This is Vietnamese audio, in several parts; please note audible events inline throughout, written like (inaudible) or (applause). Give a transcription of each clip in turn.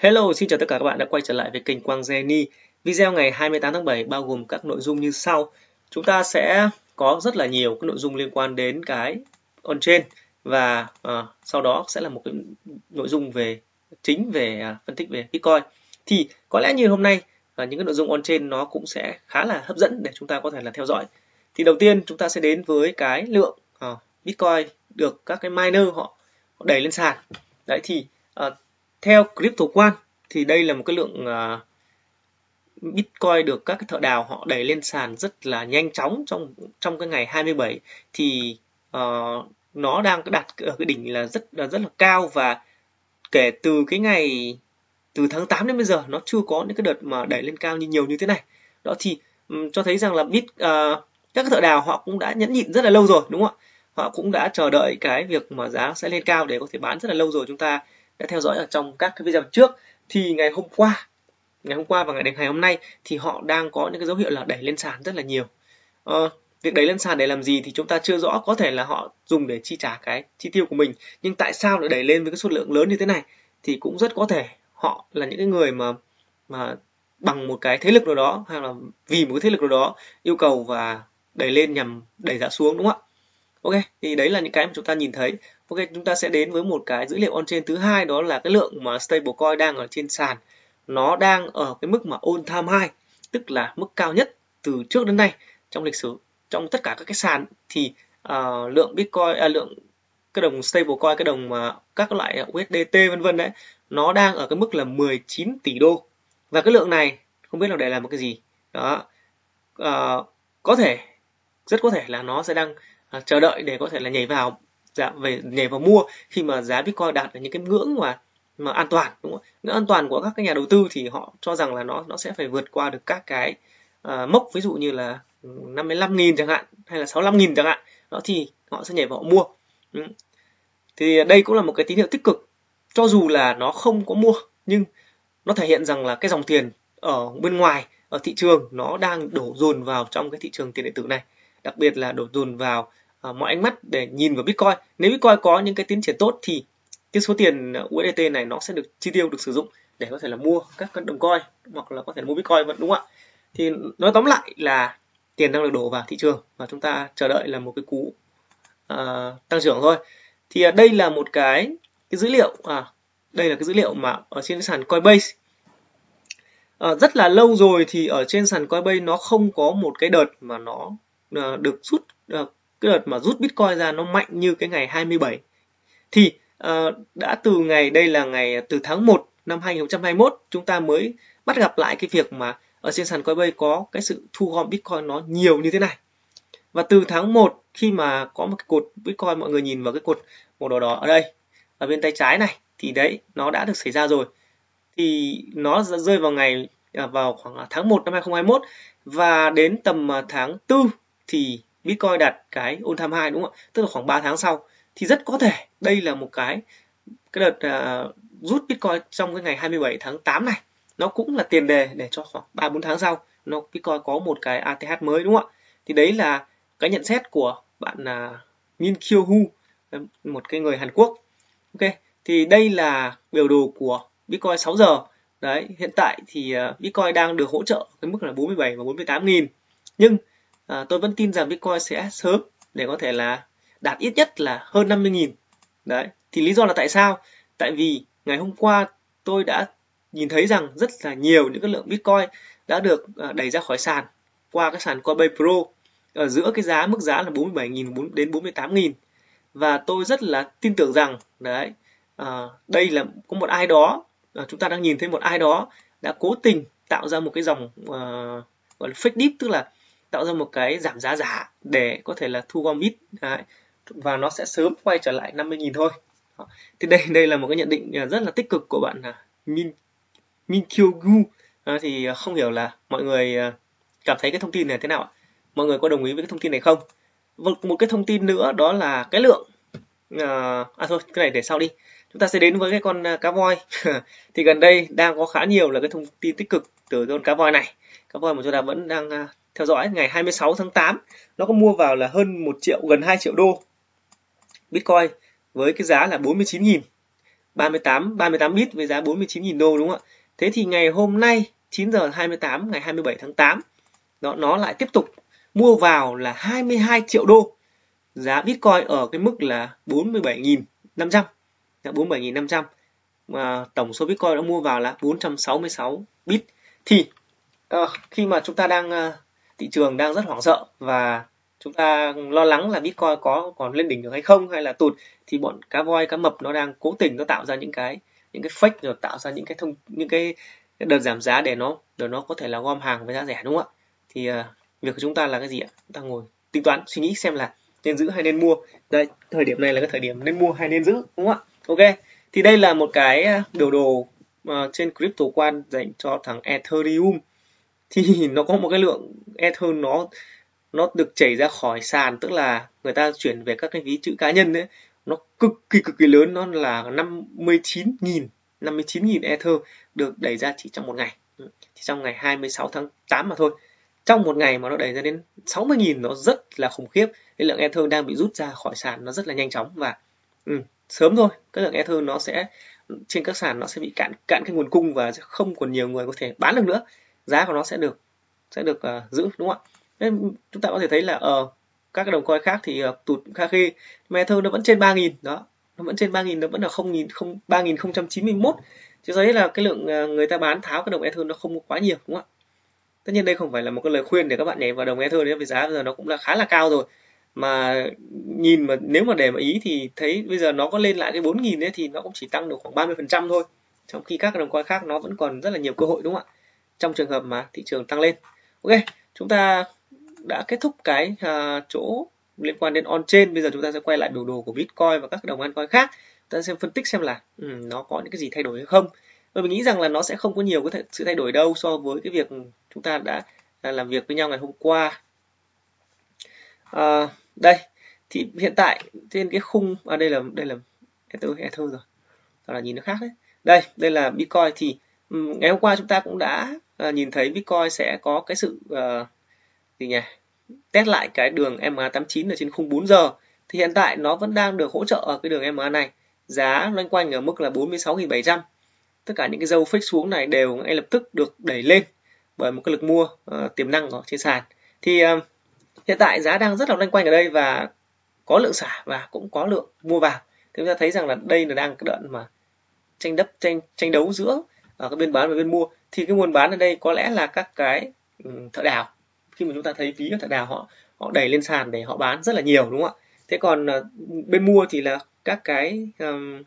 Hello, xin chào tất cả các bạn đã quay trở lại với kênh Quang Jenny. Video ngày 28 tháng 7 bao gồm các nội dung như sau. Chúng ta sẽ có rất là nhiều cái nội dung liên quan đến cái on-chain và uh, sau đó sẽ là một cái nội dung về chính về uh, phân tích về Bitcoin. Thì có lẽ như hôm nay uh, những cái nội dung on-chain nó cũng sẽ khá là hấp dẫn để chúng ta có thể là theo dõi. Thì đầu tiên chúng ta sẽ đến với cái lượng uh, Bitcoin được các cái miner họ đẩy lên sàn. Đấy thì uh, theo CryptoQuant thì đây là một cái lượng uh, Bitcoin được các cái thợ đào họ đẩy lên sàn rất là nhanh chóng trong trong cái ngày 27 thì uh, nó đang đạt ở cái đỉnh là rất là rất là cao và kể từ cái ngày từ tháng 8 đến bây giờ nó chưa có những cái đợt mà đẩy lên cao như nhiều như thế này. Đó thì um, cho thấy rằng là bit uh, các thợ đào họ cũng đã nhẫn nhịn rất là lâu rồi đúng không ạ? Họ cũng đã chờ đợi cái việc mà giá sẽ lên cao để có thể bán rất là lâu rồi. Chúng ta đã theo dõi ở trong các cái video trước. Thì ngày hôm qua ngày hôm qua và ngày đến ngày hôm nay thì họ đang có những cái dấu hiệu là đẩy lên sàn rất là nhiều. Ờ, việc đẩy lên sàn để làm gì thì chúng ta chưa rõ. Có thể là họ dùng để chi trả cái chi tiêu của mình. Nhưng tại sao lại đẩy lên với cái số lượng lớn như thế này? Thì cũng rất có thể họ là những cái người mà mà bằng một cái thế lực nào đó hay là vì một cái thế lực nào đó yêu cầu và đẩy lên nhằm đẩy giá xuống đúng không ạ? Ok thì đấy là những cái mà chúng ta nhìn thấy. Ok chúng ta sẽ đến với một cái dữ liệu on chain thứ hai đó là cái lượng mà stablecoin đang ở trên sàn. Nó đang ở cái mức mà all time high tức là mức cao nhất từ trước đến nay trong lịch sử. Trong tất cả các cái sàn thì uh, lượng bitcoin à, lượng cái đồng stablecoin cái đồng mà các loại USDT vân vân đấy nó đang ở cái mức là 19 tỷ đô. Và cái lượng này không biết là để làm một cái gì. Đó. Uh, có thể rất có thể là nó sẽ đang à, chờ đợi để có thể là nhảy vào dạ, về nhảy vào mua. Khi mà giá bitcoin đạt ở những cái ngưỡng mà mà an toàn đúng không? Ngưỡng an toàn của các cái nhà đầu tư thì họ cho rằng là nó nó sẽ phải vượt qua được các cái à, mốc ví dụ như là 55.000 chẳng hạn hay là 65.000 chẳng hạn. Đó thì họ sẽ nhảy vào mua. Ừ. thì đây cũng là một cái tín hiệu tích cực. Cho dù là nó không có mua nhưng nó thể hiện rằng là cái dòng tiền ở bên ngoài ở thị trường nó đang đổ dồn vào trong cái thị trường tiền điện tử này. Đặc biệt là đổ dồn vào uh, mọi ánh mắt để nhìn vào Bitcoin. Nếu Bitcoin có những cái tiến triển tốt thì cái số tiền USDT này nó sẽ được chi tiêu được sử dụng để có thể là mua các đồng coin hoặc là có thể là mua Bitcoin vẫn đúng không ạ? Thì nói tóm lại là tiền đang được đổ vào thị trường và chúng ta chờ đợi là một cái cú uh, tăng trưởng thôi. Thì uh, đây là một cái cái dữ liệu à đây là cái dữ liệu mà ở trên sàn Coinbase. À, rất là lâu rồi thì ở trên sàn Coinbase nó không có một cái đợt mà nó uh, được rút uh, cái đợt mà rút Bitcoin ra nó mạnh như cái ngày 27 thì uh, đã từ ngày đây là ngày ờ, từ tháng 1 năm 2021 chúng ta mới bắt gặp lại cái việc mà ở trên sàn Coinbase có cái sự thu gom Bitcoin nó nhiều như thế này. Và từ tháng 1 khi mà có một cái cột Bitcoin mọi người nhìn vào cái cột màu đỏ đỏ ở đây ở bên tay trái này thì đấy nó đã được xảy ra rồi. Thì nó rơi vào ngày à, vào khoảng tháng 1 năm 2021 và đến tầm à, tháng 4 thì Bitcoin đạt cái all time high đúng không ạ? Tức là khoảng 3 tháng sau thì rất có thể đây là một cái cái đợt uh, rút Bitcoin trong cái ngày 27 tháng 8 này nó cũng là tiền đề để cho khoảng 3 4 tháng sau nó Bitcoin có một cái ATH mới đúng không ạ? Thì đấy là cái nhận xét của bạn là uh, Min Kyo Hu một cái người Hàn Quốc. Ok, thì đây là biểu đồ của Bitcoin 6 giờ. Đấy, hiện tại thì uh, Bitcoin đang được hỗ trợ cái mức là 47 và 48 nghìn. Nhưng à, tôi vẫn tin rằng Bitcoin sẽ sớm để có thể là đạt ít nhất là hơn 50 nghìn. Đấy, thì lý do là tại sao? Tại vì ngày hôm qua tôi đã nhìn thấy rằng rất là nhiều những cái lượng Bitcoin đã được à, đẩy ra khỏi sàn qua cái sàn Coinbase Pro ở giữa cái giá mức giá là 47.000 đến 48.000 và tôi rất là tin tưởng rằng đấy à, đây là có một ai đó à, chúng ta đang nhìn thấy một ai đó đã cố tình tạo ra một cái dòng à, gọi là fake dip tức là tạo ra một cái giảm giá giả để có thể là thu gom ít. Đấy. và nó sẽ sớm quay trở lại 50.000 thôi. Thì đây đây là một cái nhận định à, rất là tích cực của bạn à, Min Min Kyogu à, thì không hiểu là mọi người à, cảm thấy cái thông tin này thế nào ạ? Mọi người có đồng ý với cái thông tin này không? Và một cái thông tin nữa đó là cái lượng à, à thôi cái này để sau đi. Chúng ta sẽ đến với cái con cá voi. (laughs) Thì gần đây đang có khá nhiều là cái thông tin tích cực từ con cá voi này. Cá voi mà chúng ta vẫn đang theo dõi ngày 26 tháng 8 nó có mua vào là hơn 1 triệu gần 2 triệu đô Bitcoin với cái giá là 49.000 38 38 bit với giá 49.000 đô đúng không ạ? Thế thì ngày hôm nay 9 giờ 28 ngày 27 tháng 8 nó nó lại tiếp tục mua vào là 22 triệu đô. Giá Bitcoin ở cái mức là 47.500. 47.500 mà tổng số Bitcoin đã mua vào là 466 bit. Thì uh, khi mà chúng ta đang uh, thị trường đang rất hoảng sợ và chúng ta lo lắng là Bitcoin có còn lên đỉnh được hay không hay là tụt thì bọn cá voi cá mập nó đang cố tình nó tạo ra những cái những cái fake rồi tạo ra những cái thông những cái, cái đợt giảm giá để nó để nó có thể là gom hàng với giá rẻ đúng không ạ? Thì uh, việc của chúng ta là cái gì ạ? Chúng ta ngồi tính toán suy nghĩ xem là nên giữ hay nên mua. Đây thời điểm này là cái thời điểm nên mua hay nên giữ đúng không ạ? Ok thì đây là một cái ờ, biểu đồ uh, trên crypto quan dành cho thằng ethereum thì (laughs) nó có một cái lượng ether nó nó được chảy ra khỏi sàn tức là người ta chuyển về các cái ví chữ cá nhân đấy. Nó cực kỳ cực kỳ lớn nó là 59.000 59.000 ether được đẩy ra chỉ trong một ngày. Ừ, chỉ trong ngày 26 tháng 8 mà thôi. Trong một ngày mà nó đẩy ra đến 60.000 nó rất là khủng khiếp. Cái lượng ether đang bị rút ra khỏi sàn nó rất là nhanh chóng và ừ, sớm thôi. Cái lượng ether nó sẽ trên các sàn nó sẽ bị cạn cạn cái nguồn cung và sẽ không còn nhiều người có thể bán được nữa giá của nó sẽ được sẽ được uh, giữ đúng không ạ? Nên chúng ta có thể thấy là ở uh, các cái đồng coin khác thì uh, tụt khá khi mà nó vẫn trên 3.000 đó nó vẫn trên 3.000 nó vẫn là 0.000 không 3.091 chứ thấy là cái lượng uh, người ta bán tháo cái đồng ether nó không quá nhiều đúng không ạ? Tất nhiên đây không phải là một cái lời khuyên để các bạn nhảy vào đồng ether đấy vì giá bây giờ nó cũng là khá là cao rồi. Mà nhìn mà nếu mà để mà ý thì thấy bây giờ nó có lên lại cái 4.000 ấy thì nó cũng chỉ tăng được khoảng 30% thôi. Trong khi các đồng coin khác nó vẫn còn rất là nhiều cơ hội đúng không ạ? Trong trường hợp mà thị trường tăng lên. Ok chúng ta đã kết thúc cái uh, chỗ liên quan đến on chain bây giờ chúng ta sẽ quay lại biểu đồ của bitcoin và các đồng altcoin khác. Chúng ta xem phân tích xem là um, nó có những cái gì thay đổi hay không. Và mình nghĩ rằng là nó sẽ không có nhiều cái sự thay đổi đâu so với cái việc chúng ta đã à, làm việc với nhau ngày hôm qua. À, đây thì hiện tại trên cái khung à đây là đây là ether ether rồi. Đó là nhìn nó khác đấy. Đây đây là bitcoin thì um, ngày hôm qua chúng ta cũng đã Ờ, nhìn thấy bitcoin sẽ có cái sự ờ, gì nhỉ? Test lại cái đường MA89 ở trên khung 4 giờ. Thì hiện tại nó vẫn đang được hỗ trợ ở cái đường MA này. Giá loanh quanh ở mức là 46.700 tất cả những cái dâu fake xuống này đều ngay lập tức được đẩy lên bởi một cái lực mua uh, tiềm năng ở trên sàn. Thì uh, hiện tại giá đang rất là loanh quanh ở đây và có lượng xả và cũng có lượng mua vào. Thì chúng ta thấy rằng là đây là đang cái đoạn mà tranh đấp tranh tranh đấu giữa ở cái bên bán và bên mua. Thì cái nguồn bán ở đây có lẽ là các cái ừ, thợ đào. Khi mà chúng ta thấy ví thợ đào họ họ đẩy lên sàn để họ bán rất là nhiều đúng không ạ? Thế còn ờ, bên mua thì là các cái um,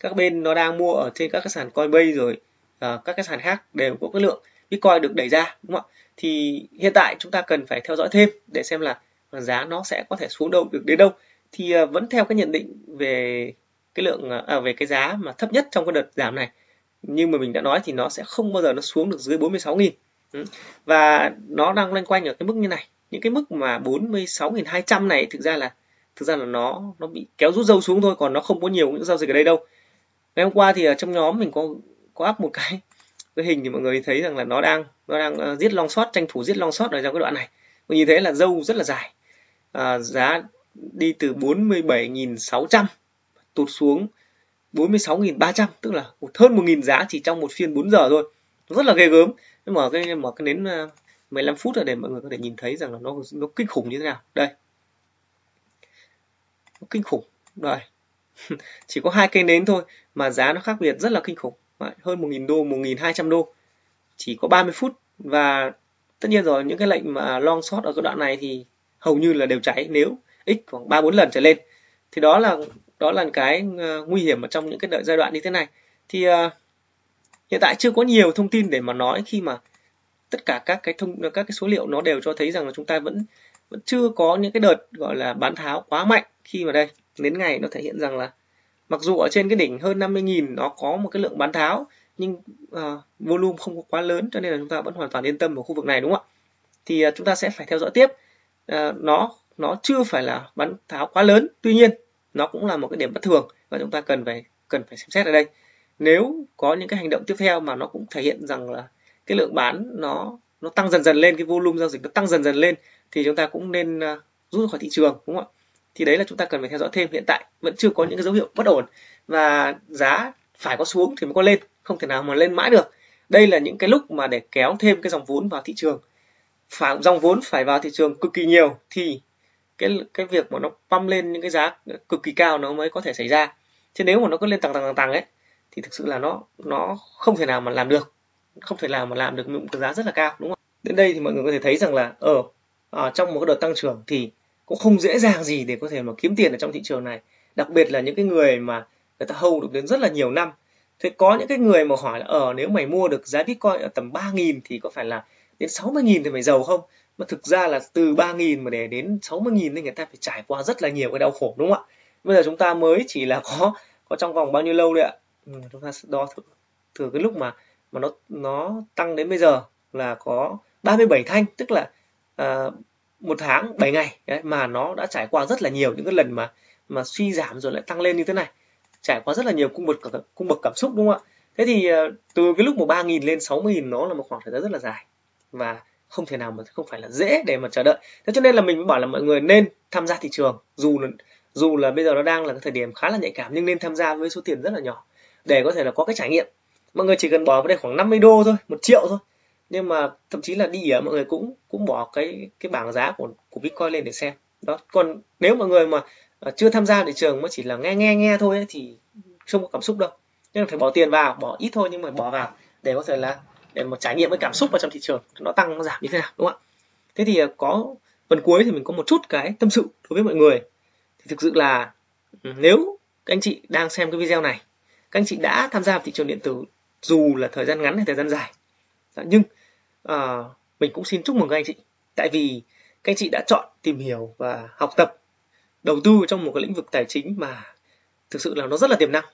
các bên nó đang mua ở trên các cái sàn Coinbase rồi uh, các cái sàn khác đều có cái lượng Bitcoin được đẩy ra đúng không ạ? Thì hiện tại chúng ta cần phải theo dõi thêm để xem là giá nó sẽ có thể xuống đâu được đến đâu. Thì uh, vẫn theo cái nhận định về cái lượng à, về cái giá mà thấp nhất trong cái đợt giảm này nhưng mà mình đã nói thì nó sẽ không bao giờ nó xuống được dưới 46.000 ừ. và nó đang loanh quanh ở cái mức như này. Những cái mức mà 46.200 này thực ra là thực ra là nó nó bị kéo rút dâu xuống thôi còn nó không có nhiều những giao dịch ở đây đâu. Ngày hôm qua thì ở trong nhóm mình có có up một cái cái hình thì mọi người thấy rằng là nó đang nó đang uh, giết long shot tranh thủ giết long shot ở trong cái đoạn này. Mình nhìn thấy là dâu rất là dài. À, giá đi từ 47.600 tụt xuống 46.300 tức là hơn 1.000 giá chỉ trong một phiên 4 giờ thôi. Rất là ghê gớm. Nhưng mà cái, mở cái nến ờ, 15 phút để mọi người có thể nhìn thấy rằng là nó nó kinh khủng như thế nào. Đây. Nó kinh khủng. Rồi (laughs) chỉ có hai cây nến thôi mà giá nó khác biệt rất là kinh khủng. Hơn 1.000 đô 1.200 đô. Chỉ có 30 phút và tất nhiên rồi, những cái lệnh mà long short ở cái đoạn này thì hầu như là đều cháy. Nếu x khoảng ba bốn lần trở lên, thì đó là đó là cái ờ, nguy hiểm ở trong những cái đợi giai đoạn như thế này. Thì uh, hiện tại chưa có nhiều thông tin để mà nói khi mà tất cả các cái thông các cái số liệu nó đều cho thấy rằng là chúng ta vẫn vẫn chưa có những cái đợt gọi là bán tháo quá mạnh khi mà đây. Đến ngày nó thể hiện rằng là mặc dù ở trên cái đỉnh hơn 50.000 nó có một cái lượng bán tháo nhưng uh, volume không có quá lớn cho nên là chúng ta vẫn hoàn toàn yên tâm ở khu vực này đúng không ạ? Thì uh, chúng ta sẽ phải theo dõi tiếp. Uh, nó nó chưa phải là bán tháo quá lớn. Tuy nhiên nó cũng là một cái điểm bất thường và chúng ta cần phải cần phải xem xét ở đây. Nếu có những cái hành động tiếp theo mà nó cũng thể hiện rằng là cái lượng bán nó nó tăng dần dần lên cái volume giao dịch nó tăng dần dần lên thì chúng ta cũng nên uh, rút khỏi thị trường đúng không ạ? Thì đấy là chúng ta cần phải theo dõi thêm. Hiện tại vẫn chưa có những cái dấu hiệu bất ổn và giá phải có xuống thì mới có lên không thể nào mà lên mãi được. Đây là những cái lúc mà để kéo thêm cái dòng vốn vào thị trường. Phải dòng vốn phải vào thị trường cực kỳ nhiều thì cái cái việc mà nó pump lên những cái giá cực kỳ cao nó mới có thể xảy ra. Chứ nếu mà nó cứ lên tầng tầng tầng tầng ấy thì thực sự là nó nó không thể nào mà làm được. Không thể nào mà làm được một cái giá rất là cao đúng không? Đến đây thì mọi người có thể thấy rằng là ở à, trong một cái đợt tăng trưởng thì cũng không dễ dàng gì để có thể mà kiếm tiền ở trong thị trường này. Đặc biệt là những cái người mà người ta hold được đến rất là nhiều năm. Thế có những cái người mà hỏi là ở nếu mày mua được giá bitcoin ở tầm 3.000 thì có phải là đến 60.000 thì mày giàu không? Mà thực ra là từ 3.000 mà để đến 60.000 thì người ta phải trải qua rất là nhiều cái đau khổ đúng không ạ? Bây giờ chúng ta mới chỉ là có có trong vòng bao nhiêu lâu đấy ạ? Ừ, chúng ta đo thử, thử cái lúc mà mà nó nó tăng đến bây giờ là có 37 thanh tức là uh, một tháng 7 ngày. Đấy, mà nó đã trải qua rất là nhiều những cái lần mà mà suy giảm rồi lại tăng lên như thế này. Trải qua rất là nhiều cung bậc cung bậc cảm xúc đúng không ạ? Thế thì uh, từ cái lúc mà 3.000 lên 60.000 nó là một khoảng thời gian rất là dài. Và không thể nào mà không phải là dễ để mà chờ đợi. Thế cho nên là mình mới bảo là mọi người nên tham gia thị trường dù là dù là bây giờ nó đang là cái thời điểm khá là nhạy cảm nhưng nên tham gia với số tiền rất là nhỏ để có thể là có cái trải nghiệm. Mọi người chỉ cần bỏ vào đây khoảng 50 đô thôi một triệu thôi. Nhưng mà thậm chí là đi ở mọi người cũng cũng bỏ cái cái bảng giá của của bitcoin lên để xem. Đó còn nếu mọi người mà à, chưa tham gia thị trường mà chỉ là nghe nghe nghe thôi ấy, thì không có cảm xúc đâu. Nên là phải bỏ tiền vào bỏ ít thôi nhưng mà bỏ vào để có thể là để một trải nghiệm với cảm xúc vào trong thị trường nó tăng nó giảm như thế nào đúng không ạ? Thế thì ờ, có phần cuối thì mình có một chút cái tâm sự đối với mọi người. Thì thực sự là ừ, nếu các anh chị đang xem cái video này các anh chị đã tham gia vào thị trường điện tử dù là thời gian ngắn hay thời gian dài. Dạ, nhưng uh, mình cũng xin chúc mừng các anh chị. Tại vì các anh chị đã chọn tìm hiểu và học tập đầu tư trong một cái lĩnh vực tài chính mà thực sự là nó rất là tiềm năng.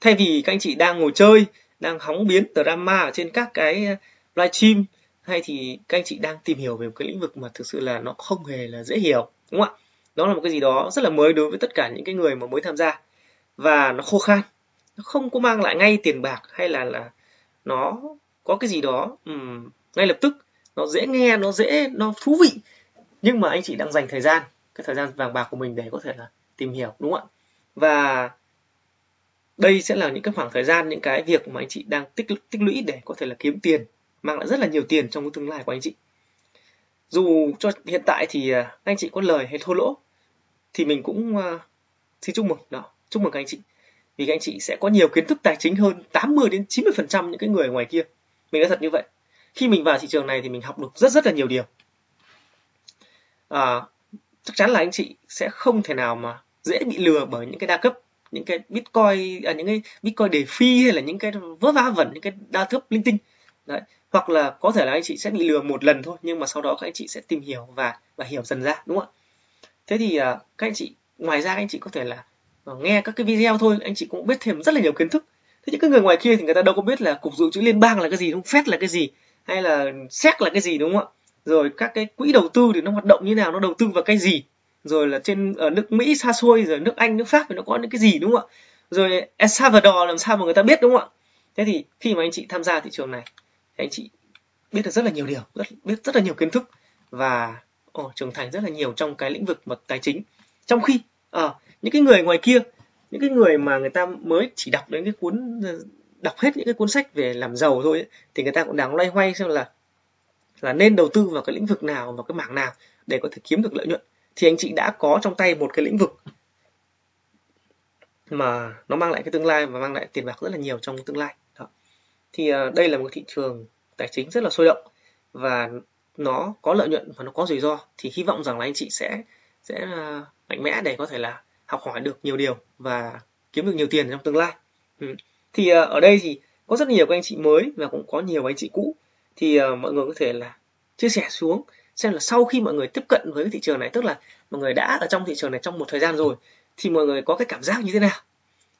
Thay vì các anh chị đang ngồi chơi đang hóng biến drama ở trên các cái ờ, livestream hay thì các anh chị đang tìm hiểu về một cái lĩnh vực mà thực sự là nó không hề là dễ hiểu đúng không ạ? Đó là một cái gì đó rất là mới đối với tất cả những cái người mà mới tham gia. Và nó khô khan nó không có mang lại ngay tiền bạc hay là là nó có cái gì đó um, ngay lập tức. Nó dễ nghe nó dễ nó thú vị. Nhưng mà anh chị đang dành thời gian cái thời gian vàng bạc của mình để có thể là tìm hiểu đúng không ạ? Và đây sẽ là những cái khoảng thời gian những cái việc mà anh chị đang tích tích lũy để có thể là kiếm tiền mang lại rất là nhiều tiền trong cái tương lai của anh chị. Dù cho hiện tại thì à, anh chị có lời hay thua lỗ thì mình cũng uh, xin chúc mừng đó chúc mừng các anh chị. Vì các anh chị sẽ có nhiều kiến thức tài chính hơn 80 đến 90 phần trăm những cái người ngoài kia. Mình nói thật như vậy. Khi mình vào thị trường này thì mình học được rất rất là nhiều điều. À, chắc chắn là anh chị sẽ không thể nào mà dễ bị lừa bởi những cái đa cấp những cái bitcoin à, những cái bitcoin để phi hay là những cái vớ va vẩn những cái đa thấp linh tinh. Đấy hoặc là có thể là anh chị sẽ bị lừa một lần thôi nhưng mà sau đó các anh chị sẽ tìm hiểu và và hiểu dần ra đúng không ạ? Thế thì à, các anh chị ngoài ra các anh chị có thể là à, nghe các cái video thôi anh chị cũng biết thêm rất là nhiều kiến thức. Thế những cái người ngoài kia thì người ta đâu có biết là cục dự trữ liên bang là cái gì không phép là cái gì hay là xét là cái gì đúng không ạ? Rồi các cái quỹ đầu tư thì nó hoạt động như nào nó đầu tư vào cái gì? Rồi là trên ở nước Mỹ xa xôi rồi nước Anh nước Pháp thì nó có những cái gì đúng không ạ? Rồi El Salvador làm sao mà người ta biết đúng không ạ? Thế thì khi mà anh chị tham gia thị trường này thì anh chị biết được rất là nhiều điều rất biết rất là nhiều kiến thức và oh, trưởng thành rất là nhiều trong cái lĩnh vực mật tài chính. Trong khi à, những cái người ngoài kia những cái người mà người ta mới chỉ đọc đến cái cuốn ờ, đọc hết những cái cuốn sách về làm giàu thôi ấy, thì người ta cũng đang loay hoay xem là là nên đầu tư vào cái lĩnh vực nào vào cái mảng nào để có thể kiếm được lợi nhuận thì anh chị đã có trong tay một cái lĩnh vực mà nó mang lại cái tương lai và mang lại tiền bạc rất là nhiều trong tương lai đó. thì ờ, đây là một thị trường tài chính rất là sôi động và nó có lợi nhuận và nó có rủi ro thì hy vọng rằng là anh chị sẽ sẽ ờ, mạnh mẽ để có thể là học hỏi được nhiều điều và kiếm được nhiều tiền trong tương lai ừ. thì ờ, ở đây thì có rất nhiều các anh chị mới và cũng có nhiều anh chị cũ thì mọi người có thể là chia sẻ xuống xem là sau khi mọi người tiếp cận với thị trường này tức là mọi người đã ở trong thị trường này trong một thời gian rồi thì mọi người có cái cảm giác như thế nào?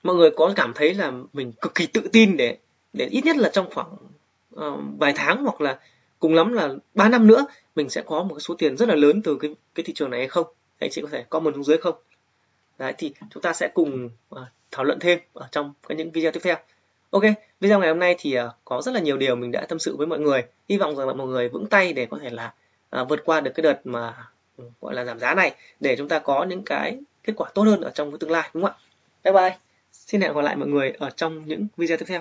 Mọi người có cảm thấy là mình cực kỳ tự tin để để ít nhất là trong khoảng uh, vài tháng hoặc là cùng lắm là 3 năm nữa mình sẽ có một cái số tiền rất là lớn từ cái cái thị trường này hay không? Anh chị có thể comment xuống dưới không? Đấy thì chúng ta sẽ cùng uh, thảo luận thêm ở trong cái những video tiếp theo. Ok video ngày hôm nay thì uh, có rất là nhiều điều mình đã tâm sự với mọi người. Hy vọng rằng là mọi người vững tay để có thể là à, vượt qua được cái đợt mà gọi là giảm giá này để chúng ta có những cái kết quả tốt hơn ở trong cái tương lai đúng không ạ bye bye Xin hẹn gặp lại mọi người ở trong những video tiếp theo.